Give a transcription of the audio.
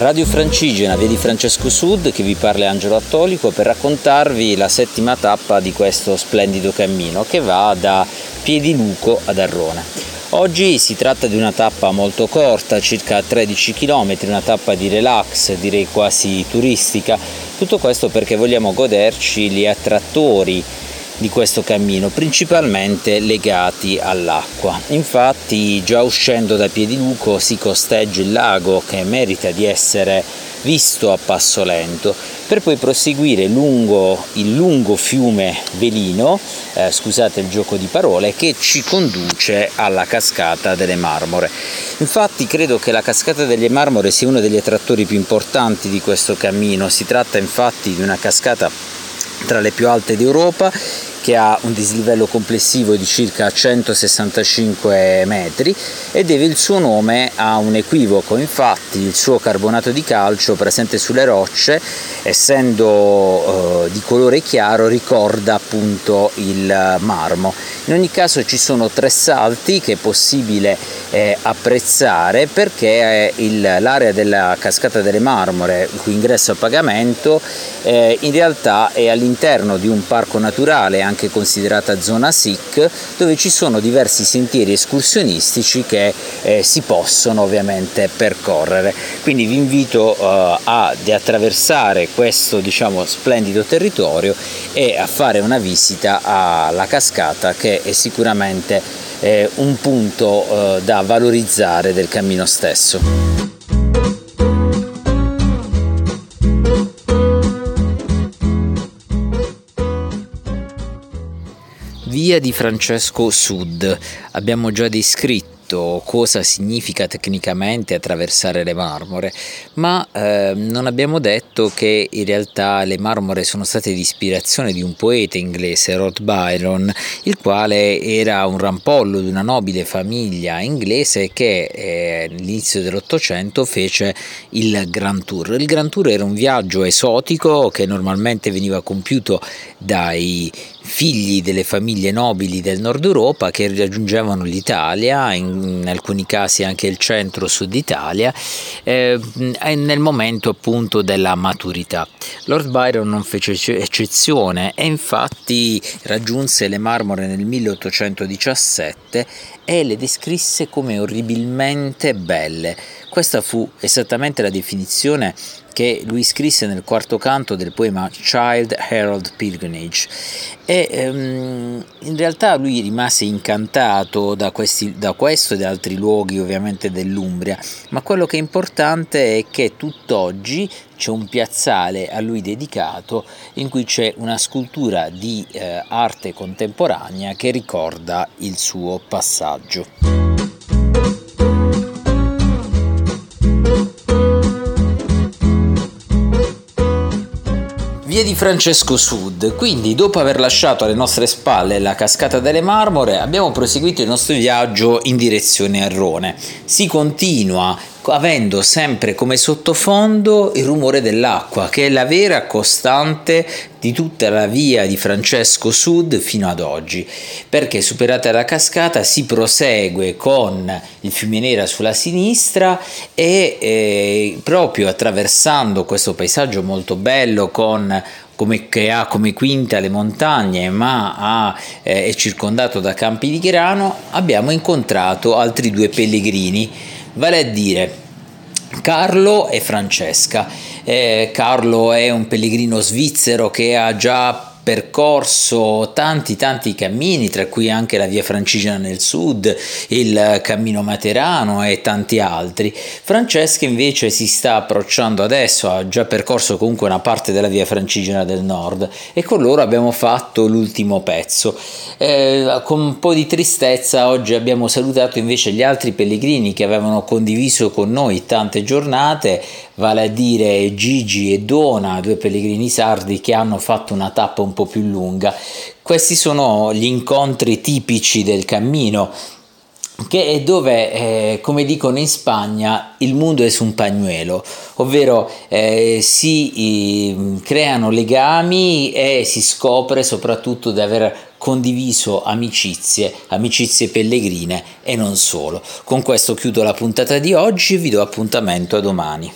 Radio Francigena, via di Francesco Sud, che vi parla Angelo Attolico per raccontarvi la settima tappa di questo splendido cammino che va da Piediluco ad Arrone. Oggi si tratta di una tappa molto corta, circa 13 km, una tappa di relax, direi quasi turistica. Tutto questo perché vogliamo goderci gli attrattori di questo cammino, principalmente legati all'acqua. Infatti già uscendo da Piediluco si costeggia il lago che merita di essere visto a passo lento, per poi proseguire lungo il lungo fiume Velino, eh, scusate il gioco di parole, che ci conduce alla cascata delle Marmore. Infatti credo che la cascata delle Marmore sia uno degli attrattori più importanti di questo cammino, si tratta infatti di una cascata tra le più alte d'Europa che ha un dislivello complessivo di circa 165 metri e deve il suo nome a un equivoco, infatti il suo carbonato di calcio presente sulle rocce, essendo eh, di colore chiaro, ricorda appunto il marmo. In ogni caso ci sono tre salti che è possibile eh, apprezzare perché il, l'area della cascata delle Marmore, cui ingresso a pagamento, eh, in realtà è all'interno di un parco naturale anche considerata zona SIC, dove ci sono diversi sentieri escursionistici che eh, si possono ovviamente percorrere. Quindi vi invito eh, ad attraversare questo diciamo splendido territorio e a fare una visita alla cascata che è sicuramente eh, un punto eh, da valorizzare del cammino stesso. Via di Francesco Sud. Abbiamo già descritto cosa significa tecnicamente attraversare le marmore, ma eh, non abbiamo detto che in realtà le marmore sono state di ispirazione di un poeta inglese, Rod Byron, il quale era un rampollo di una nobile famiglia inglese che eh, all'inizio dell'Ottocento fece il Grand Tour. Il Grand Tour era un viaggio esotico che normalmente veniva compiuto dai figli delle famiglie nobili del nord Europa che raggiungevano l'Italia, in alcuni casi anche il centro-sud Italia, eh, nel momento appunto della maturità. Lord Byron non fece eccezione e infatti raggiunse le marmore nel 1817 e le descrisse come orribilmente belle. Questa fu esattamente la definizione che lui scrisse nel quarto canto del poema Child Herald Pilgrimage e um, in realtà lui rimase incantato da, questi, da questo e da altri luoghi ovviamente dell'Umbria, ma quello che è importante è che tutt'oggi c'è un piazzale a lui dedicato in cui c'è una scultura di eh, arte contemporanea che ricorda il suo passaggio. Via di Francesco Sud, quindi dopo aver lasciato alle nostre spalle la cascata delle Marmore abbiamo proseguito il nostro viaggio in direzione a Rone. Si continua avendo sempre come sottofondo il rumore dell'acqua, che è la vera costante di tutta la via di Francesco Sud fino ad oggi, perché superata la cascata si prosegue con il fiume Nera sulla sinistra e eh, proprio attraversando questo paesaggio molto bello con come, che ha come quinta le montagne ma ha, eh, è circondato da campi di grano, abbiamo incontrato altri due pellegrini vale a dire Carlo e Francesca. Eh, Carlo è un pellegrino svizzero che ha già percorso tanti tanti cammini, tra cui anche la via Francigena nel sud, il cammino Materano e tanti altri. Francesca invece si sta approcciando adesso, ha già percorso comunque una parte della via Francigena del nord e con loro abbiamo fatto l'ultimo pezzo. Eh, con un po' di tristezza oggi abbiamo salutato invece gli altri pellegrini che avevano condiviso con noi tante giornate, vale a dire Gigi e Dona, due pellegrini sardi che hanno fatto una tappa un po' più lunga. Questi sono gli incontri tipici del cammino che è dove, eh, come dicono in Spagna, il mondo è su un pañuelo, ovvero eh, si eh, creano legami e si scopre soprattutto di aver condiviso amicizie, amicizie pellegrine e non solo. Con questo chiudo la puntata di oggi e vi do appuntamento a domani.